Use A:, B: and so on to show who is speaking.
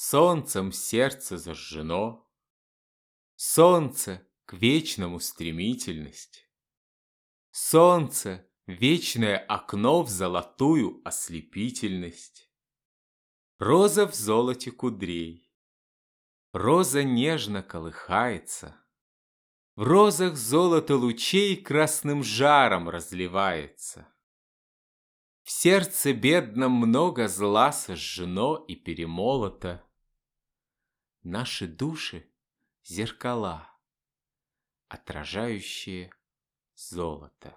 A: Солнцем сердце зажжено, Солнце к вечному стремительность. Солнце — вечное окно в золотую ослепительность. Роза в золоте кудрей. Роза нежно колыхается. В розах золото лучей красным жаром разливается. В сердце бедном много зла сожжено и перемолото. Наши души — зеркала, отражающие золото.